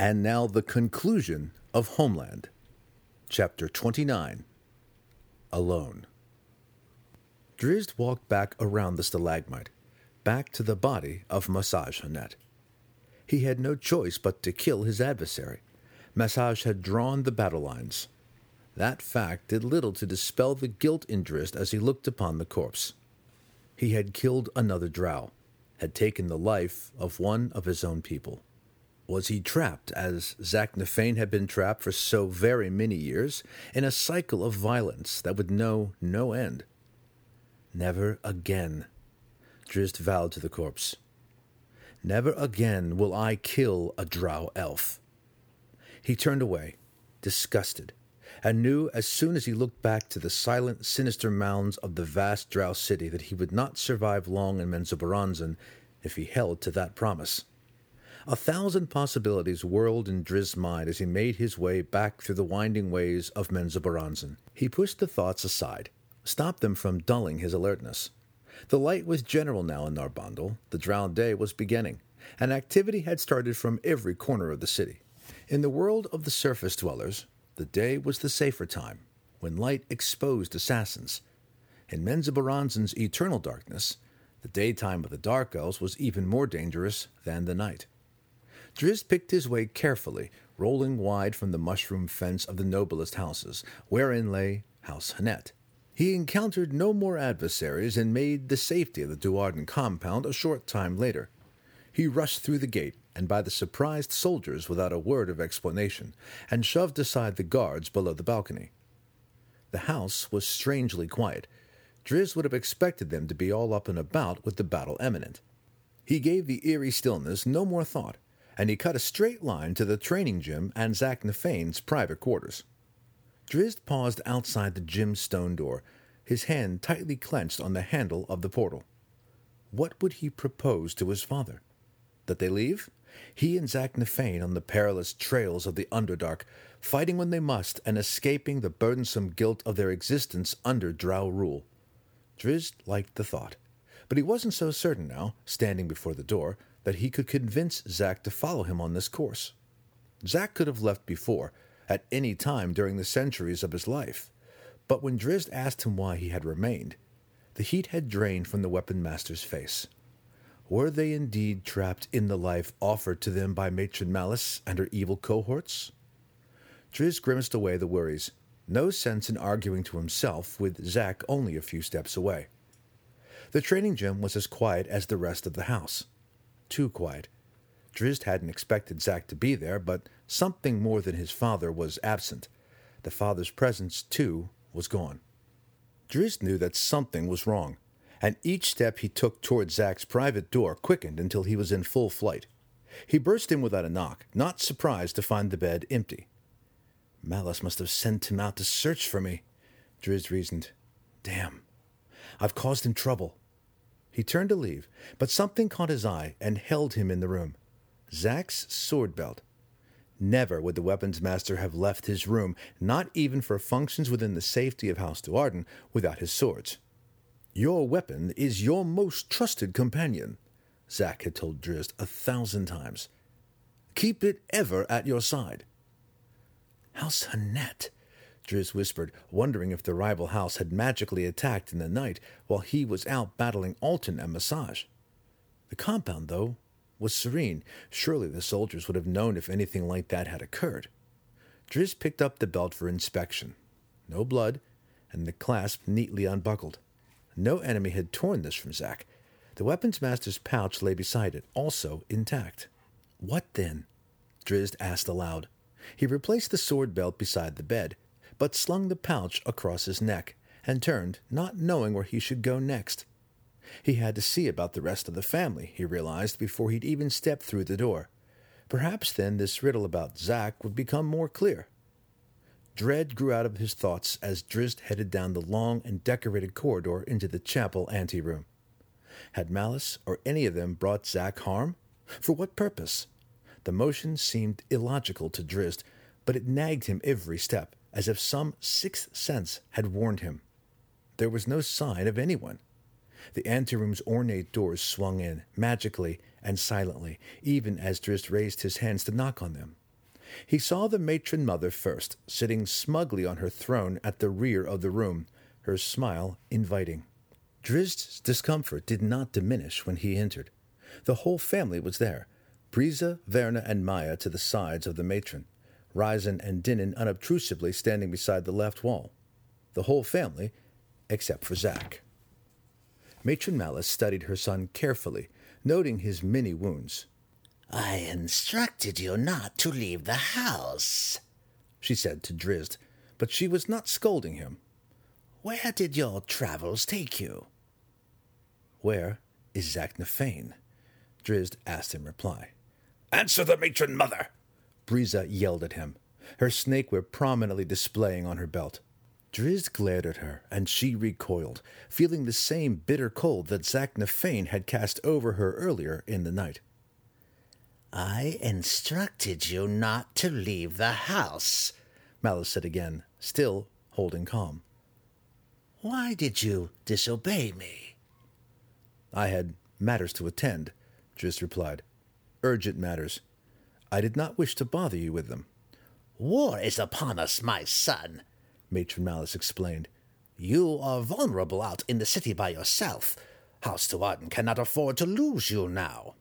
And now the conclusion of Homeland. Chapter 29 Alone. Drizzt walked back around the stalagmite, back to the body of Masoj Hun'ett. He had no choice but to kill his adversary. Masoj had drawn the battle lines. That fact did little to dispel the guilt in Drizzt as he looked upon the corpse. He had killed another drow, had taken the life of one of his own people. Was he trapped, as Zaknafein had been trapped for so very many years, in a cycle of violence that would know no end? Never again, Drizzt vowed to the corpse. Never again will I kill a drow elf. He turned away, disgusted, and knew as soon as he looked back to the silent, sinister mounds of the vast drow city that he would not survive long in Menzoberranzan if he held to that promise. A thousand possibilities whirled in Drizzt's mind as he made his way back through the winding ways of Menzoberranzan. He pushed the thoughts aside, stopped them from dulling his alertness. The light was general now in Narbondel. The drowned day was beginning, and activity had started from every corner of the city. In the world of the surface dwellers, the day was the safer time, when light exposed assassins. In Menzoberranzan's eternal darkness, the daytime of the Dark Elves was even more dangerous than the night. Drizzt picked his way carefully, rolling wide from the mushroom fence of the noblest houses, wherein lay House Hun'ett. He encountered no more adversaries and made the safety of the Do'Urden compound a short time later. He rushed through the gate and by the surprised soldiers without a word of explanation, and shoved aside the guards below the balcony. The house was strangely quiet. Drizzt would have expected them to be all up and about with the battle imminent. He gave the eerie stillness no more thought and he cut a straight line to the training gym and Zaknafein's private quarters. Drizzt paused outside the gym's stone door, his hand tightly clenched on the handle of the portal. What would he propose to his father? That they leave? He and Zaknafein on the perilous trails of the Underdark, fighting when they must and escaping the burdensome guilt of their existence under Drow rule. Drizzt liked the thought, but he wasn't so certain now, standing before the door, that he could convince Zak to follow him on this course. Zak could have left before, at any time during the centuries of his life, but when Drizzt asked him why he had remained, the heat had drained from the weapon master's face. Were they indeed trapped in the life offered to them by Matron Malice and her evil cohorts? Drizzt grimaced away the worries. No sense in arguing to himself with Zak only a few steps away. The training gym was as quiet as the rest of the house too quiet. Drizzt hadn't expected Zak to be there, but something more than his father was absent. The father's presence, too, was gone. Drizzt knew that something was wrong, and each step he took toward Zak's private door quickened until he was in full flight. He burst in without a knock, not surprised to find the bed empty. Malice must have sent him out to search for me, Drizzt reasoned. Damn. I've caused him trouble. He turned to leave, but something caught his eye and held him in the room. Zak's sword belt. Never would the weapons master have left his room, not even for functions within the safety of House Do'Urden, without his swords. Your weapon is your most trusted companion, Zak had told Drizzt a thousand times. Keep it ever at your side. House Hun'ett, Drizzt whispered, wondering if the rival house had magically attacked in the night while he was out battling Alton and Masoj. The compound, though, was serene. Surely the soldiers would have known if anything like that had occurred. Drizzt picked up the belt for inspection. No blood, and the clasp neatly unbuckled. No enemy had torn this from Zak. The weapons master's pouch lay beside it, also intact. What then? Drizzt asked aloud. He replaced the sword belt beside the bed, but slung the pouch across his neck and turned, not knowing where he should go next. He had to see about the rest of the family, he realized, before he'd even step through the door. Perhaps then this riddle about Zak would become more clear. Dread grew out of his thoughts as Drizzt headed down the long and decorated corridor into the chapel anteroom. Had Malice or any of them brought Zak harm? For what purpose? The motion seemed illogical to Drizzt, but it nagged him every step as if some sixth sense had warned him. There was no sign of anyone. The anteroom's ornate doors swung in, magically and silently, even as Drizzt raised his hands to knock on them. He saw the matron mother first, sitting smugly on her throne at the rear of the room, her smile inviting. Drizzt's discomfort did not diminish when he entered. The whole family was there Briza, Vierna, and Maya to the sides of the matron, Rizzen and Dinin unobtrusively standing beside the left wall. The whole family, except for Zak. Matron Malice studied her son carefully, noting his many wounds. I instructed you not to leave the house, she said to Drizzt, but she was not scolding him. Where did your travels take you? Where is Zaknafein? Drizzt asked in reply. Answer the matron mother! Briza yelled at him, her snake whip prominently displaying on her belt. Drizzt glared at her, and she recoiled, feeling the same bitter cold that Zaknafein had cast over her earlier in the night. I instructed you not to leave the house, Malice said again, still holding calm. Why did you disobey me? I had matters to attend, Drizzt replied. Urgent matters. I did not wish to bother you with them. War is upon us, my son, Matron Malice explained. You are vulnerable out in the city by yourself. House Do'Urden cannot afford to lose you now.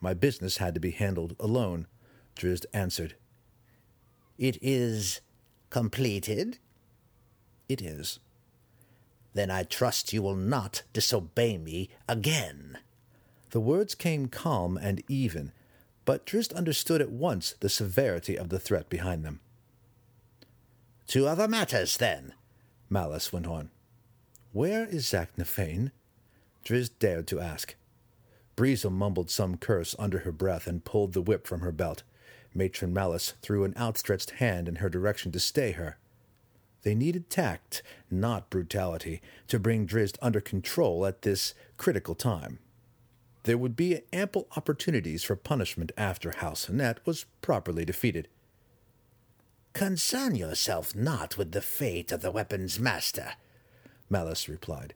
My business had to be handled alone, Drizzt answered. It is completed? It is. Then I trust you will not disobey me again. The words came calm and even, but Drizzt understood at once the severity of the threat behind them. To other matters, then, Malice went on. Where is Zaknafein? Drizzt dared to ask. Briza mumbled some curse under her breath and pulled the whip from her belt. Matron Malice threw an outstretched hand in her direction to stay her. They needed tact, not brutality, to bring Drizzt under control at this critical time. There would be ample opportunities for punishment after House Hun'ett was properly defeated. Concern yourself not with the fate of the weapons master, Malice replied.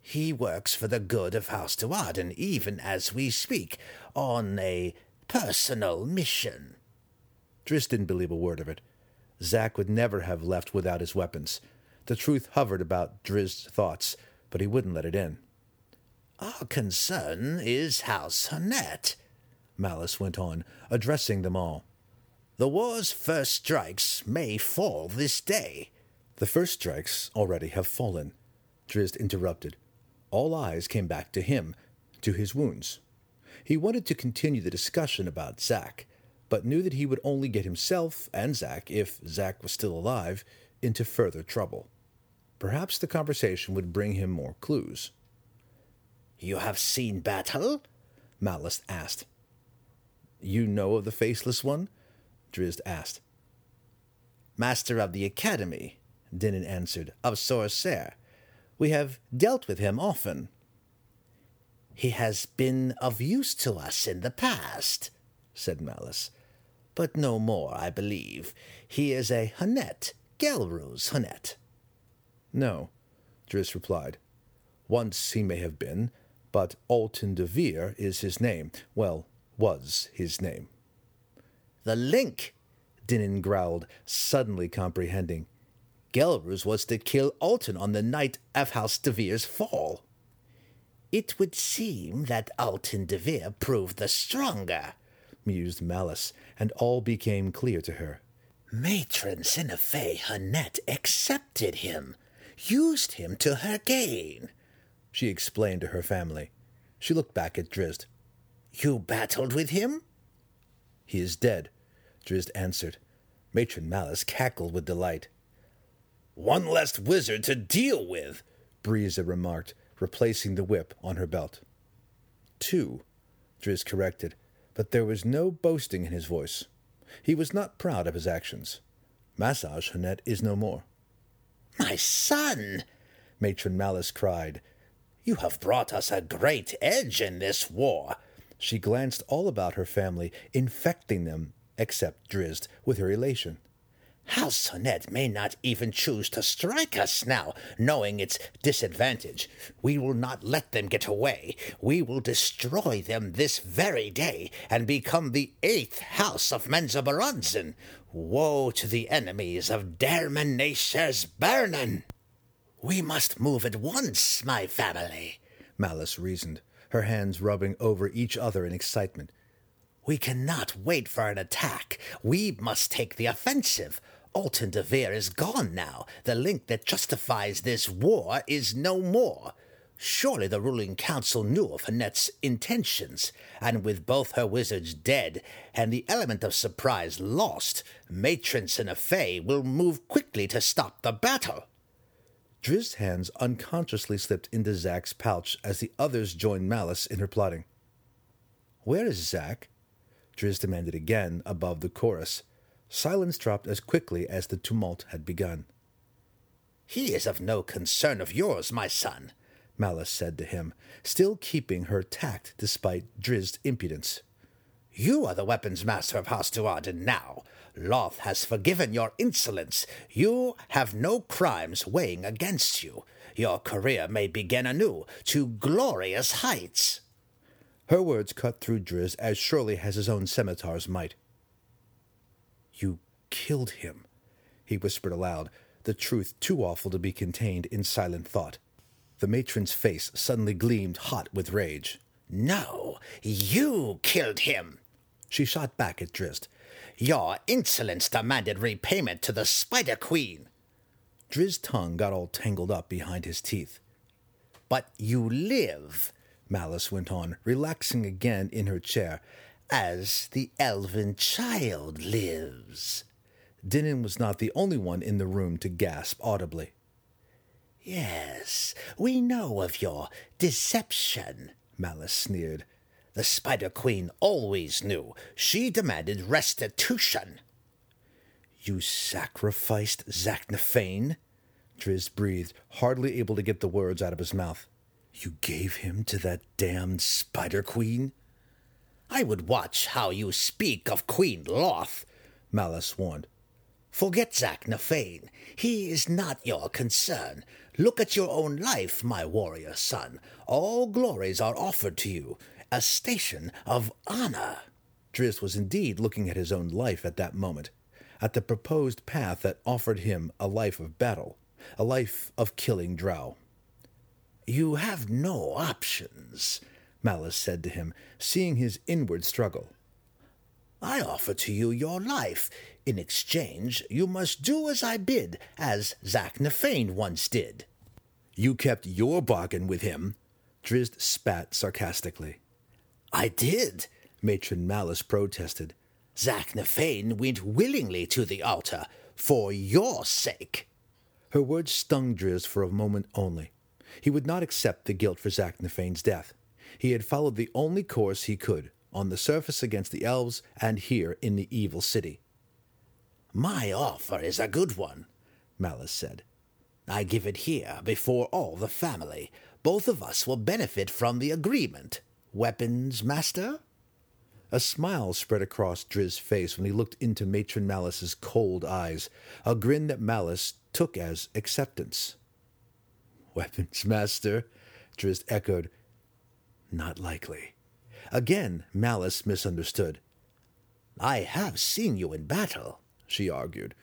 He works for the good of House Do'Urden, even as we speak, on a personal mission. Drizzt didn't believe a word of it. Zak would never have left without his weapons. The truth hovered about Drizzt's thoughts, but he wouldn't let it in. Our concern is House Hun'ett, Malice went on, addressing them all. The war's first strikes may fall this day. The first strikes already have fallen, Drizzt interrupted all eyes came back to him, to his wounds. He wanted to continue the discussion about Zak, but knew that he would only get himself and Zak, if Zak was still alive, into further trouble. Perhaps the conversation would bring him more clues. You have seen battle? Malice asked. You know of the Faceless One? Drizzt asked. Master of the Academy, Dinin answered, of Sorcere. We have dealt with him often. He has been of use to us in the past, said Malice. But no more, I believe. He is a Hun'ett, Gelroos Hun'ett. No, Drizzt replied. Once he may have been, but Alton DeVir is his name. Well, was his name. The link, Dinin growled, suddenly comprehending. Gelroos was to kill Alton on the night of House DeVir's fall. It would seem that Alton DeVir proved the stronger, mused Malice, and all became clear to her. Matron SiNafay Hun'ett accepted him, used him to her gain, she explained to her family. She looked back at Drizzt. You battled with him? He is dead, Drizzt answered. Matron Malice cackled with delight. One less wizard to deal with, Briza remarked, replacing the whip on her belt. Two, Drizzt corrected, but there was no boasting in his voice. He was not proud of his actions. Masoj Hun'ett is no more. My son, Matron Malice cried, you have brought us a great edge in this war. She glanced all about her family, infecting them, except Drizzt, with her elation. House Sonnet may not even choose to strike us now, knowing its disadvantage. We will not let them get away. We will destroy them this very day and become the eighth house of Menzoberranzan. Woe to the enemies of Daermon N'a'shezbaernon! We must move at once, my family, Malice reasoned, her hands rubbing over each other in excitement. We cannot wait for an attack. We must take the offensive. Alton DeVir is gone now. The link that justifies this war is no more. Surely the ruling council knew of Annette's intentions, and with both her wizards dead and the element of surprise lost, Matron SiNafay will move quickly to stop the battle. Drizzt's hands unconsciously slipped into Zak's pouch as the others joined Malice in her plotting. Where is Zak? Drizzt demanded again above the chorus. Silence dropped as quickly as the tumult had begun. He is of no concern of yours, my son, Malice said to him, still keeping her tact despite Drizzt's impudence. You are the weapons master of House Do'Urden now. Lolth has forgiven your insolence. You have no crimes weighing against you. Your career may begin anew to glorious heights. Her words cut through Drizzt as surely as his own scimitars might. You killed him, he whispered aloud, the truth too awful to be contained in silent thought. The matron's face suddenly gleamed hot with rage. No, you killed him. She shot back at Drizzt. Your insolence demanded repayment to the Spider Queen. Drizzt's tongue got all tangled up behind his teeth. But you live, Malice went on, relaxing again in her chair, as the elven child lives. Dinin was not the only one in the room to gasp audibly. Yes, we know of your deception, Malice sneered. The Spider Queen always knew. She demanded restitution. You sacrificed Zaknafein? Drizzt breathed, hardly able to get the words out of his mouth. You gave him to that damned Spider Queen? I would watch how you speak of Queen Lolth, Malice warned. Forget Zaknafein. He is not your concern. Look at your own life, my warrior son. All glories are offered to you. A station of honor. Drizzt was indeed looking at his own life at that moment, at the proposed path that offered him a life of battle, a life of killing drow. You have no options, Malice said to him, seeing his inward struggle. I offer to you your life. In exchange, you must do as I bid, as Zaknafein once did. You kept your bargain with him. Drizzt spat sarcastically. I did, Matron Malice protested. Zaknafein went willingly to the altar, for your sake. Her words stung Drizzt for a moment only. He would not accept the guilt for Zaknafein's death. He had followed the only course he could, on the surface against the elves and here in the evil city. My offer is a good one, Malice said. I give it here before all the family. Both of us will benefit from the agreement. Weapons, master? A smile spread across Drizzt's face when he looked into Matron Malice's cold eyes, a grin that Malice took as acceptance. Weapons, master? Drizzt echoed, not likely. Again, Malice misunderstood. I have seen you in battle, she argued.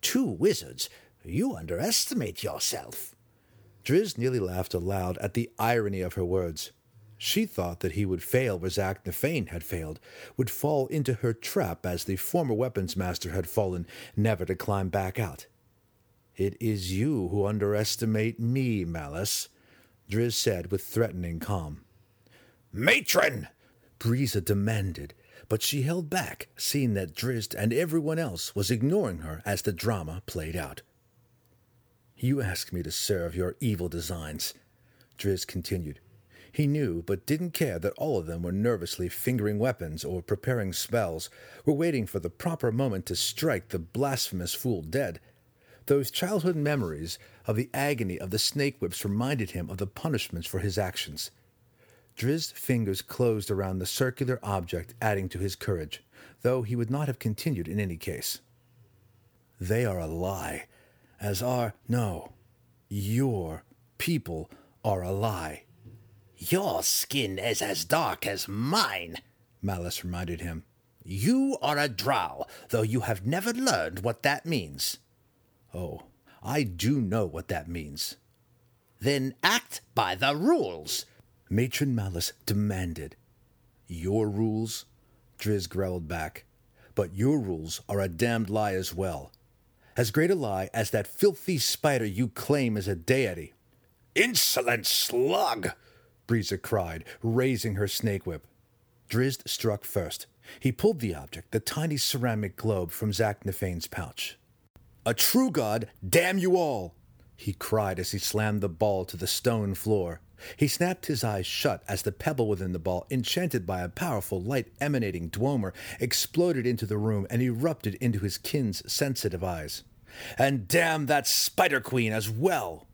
Two wizards. You underestimate yourself. Drizzt nearly laughed aloud at the irony of her words. She thought that he would fail where Zaknafein had failed, would fall into her trap as the former weapons master had fallen, never to climb back out. It is you who underestimate me, Malice, Drizzt said with threatening calm. Matron! Briza demanded, but she held back, seeing that Drizzt and everyone else was ignoring her as the drama played out. You ask me to serve your evil designs, Drizzt continued. He knew, but didn't care that all of them were nervously fingering weapons or preparing spells, were waiting for the proper moment to strike the blasphemous fool dead. Those childhood memories of the agony of the snake whips reminded him of the punishments for his actions. Drizzt's fingers closed around the circular object, adding to his courage, though he would not have continued in any case. They are a lie, as are, no, your people are a lie. Your skin is as dark as mine, Malice reminded him. You are a drow, though you have never learned what that means. Oh, I do know what that means. Then act by the rules, Matron Malice demanded. Your rules? Drizzt growled back. But your rules are a damned lie as well. As great a lie as that filthy spider you claim is a deity. Insolent slug! Briza cried, raising her snake whip. Drizzt struck first. He pulled the object, the tiny ceramic globe, from Zaknafein's pouch. A true god, damn you all! he cried as he slammed the ball to the stone floor. He snapped his eyes shut as the pebble within the ball, enchanted by a powerful light emanating dweomer, exploded into the room and erupted into his kin's sensitive eyes. And damn that Spider Queen as well!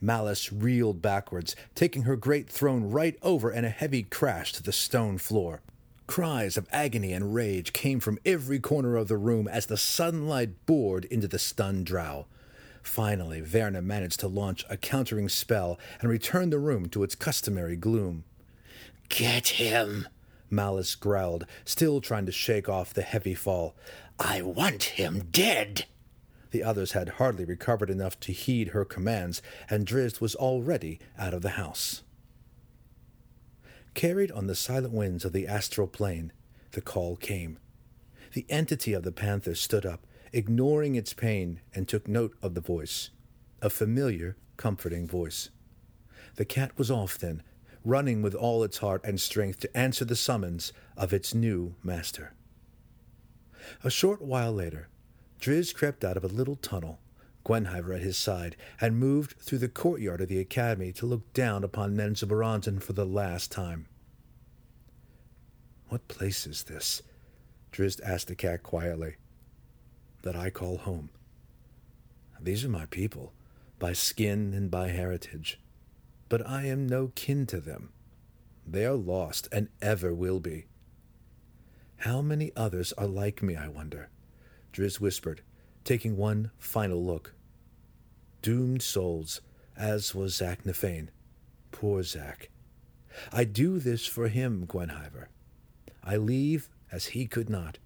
Malice reeled backwards, taking her great throne right over in a heavy crash to the stone floor. Cries of agony and rage came from every corner of the room as the sunlight bored into the stunned drow. Finally, Vierna managed to launch a countering spell and return the room to its customary gloom. Get him, Malice growled, still trying to shake off the heavy fall. I want him dead. The others had hardly recovered enough to heed her commands, and Drizzt was already out of the house. Carried on the silent winds of the astral plane, the call came. The entity of the panther stood up, ignoring its pain, and took note of the voice. A familiar, comforting voice. The cat was off then, running with all its heart and strength to answer the summons of its new master. A short while later, Drizzt crept out of a little tunnel, Gwenhwyvar at his side, and moved through the courtyard of the academy to look down upon Menzoberranzan for the last time. What place is this? Drizzt asked the cat quietly. That I call home. These are my people, by skin and by heritage, but I am no kin to them. They are lost and ever will be. How many others are like me, I wonder? Drizzt whispered, taking one final look. Doomed souls, as was Zaknafein. Poor Zak. I do this for him, Gwenhwyvar. I leave as he could not.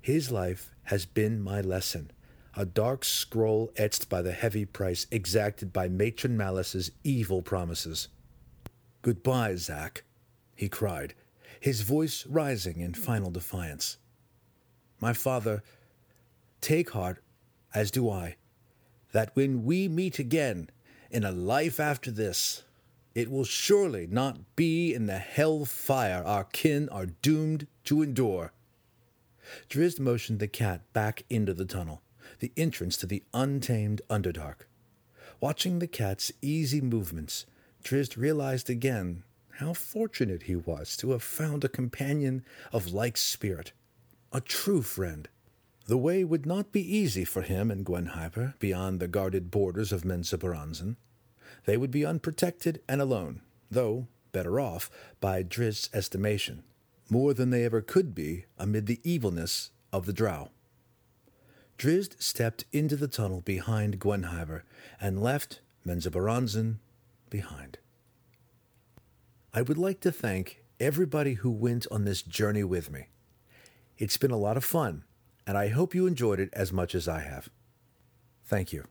His life has been my lesson, a dark scroll etched by the heavy price exacted by Matron Malice's evil promises. Goodbye, Zak, he cried, his voice rising in final defiance. My father, take heart, as do I, that when we meet again in a life after this, it will surely not be in the hell fire our kin are doomed to endure. Drizzt motioned the cat back into the tunnel, the entrance to the untamed Underdark. Watching the cat's easy movements, Drizzt realized again how fortunate he was to have found a companion of like spirit, a true friend. The way would not be easy for him and Gwenhwyvar beyond the guarded borders of Menzoberranzan. They would be unprotected and alone, though better off, by Drizzt's estimation, more than they ever could be amid the evilness of the drow. Drizzt stepped into the tunnel behind Gwenhwyvar and left Menzoberranzan behind. I would like to thank everybody who went on this journey with me. It's been a lot of fun, and I hope you enjoyed it as much as I have. Thank you.